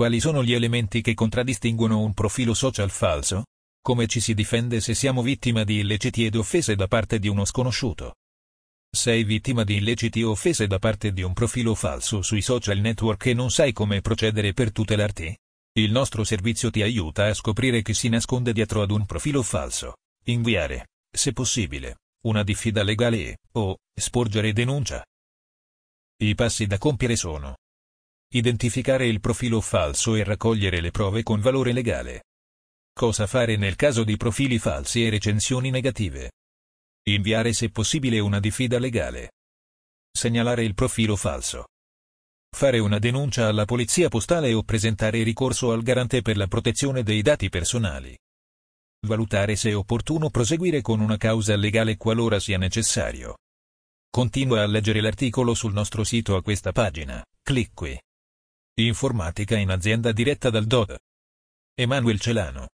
Quali sono gli elementi che contraddistinguono un profilo social falso? Come ci si difende se siamo vittima di illeciti ed offese da parte di uno sconosciuto? Sei vittima di illeciti o offese da parte di un profilo falso sui social network e non sai come procedere per tutelarti? Il nostro servizio ti aiuta a scoprire chi si nasconde dietro ad un profilo falso. Inviare, se possibile, una diffida legale e, o, sporgere denuncia. I passi da compiere sono Identificare il profilo falso e raccogliere le prove con valore legale. Cosa fare nel caso di profili falsi e recensioni negative? Inviare se possibile una diffida legale. Segnalare il profilo falso. Fare una denuncia alla polizia postale o presentare ricorso al garante per la protezione dei dati personali. Valutare se è opportuno proseguire con una causa legale qualora sia necessario. Continua a leggere l'articolo sul nostro sito a questa pagina. Clic qui. Informatica in azienda diretta dal DOD. Emanuel Celano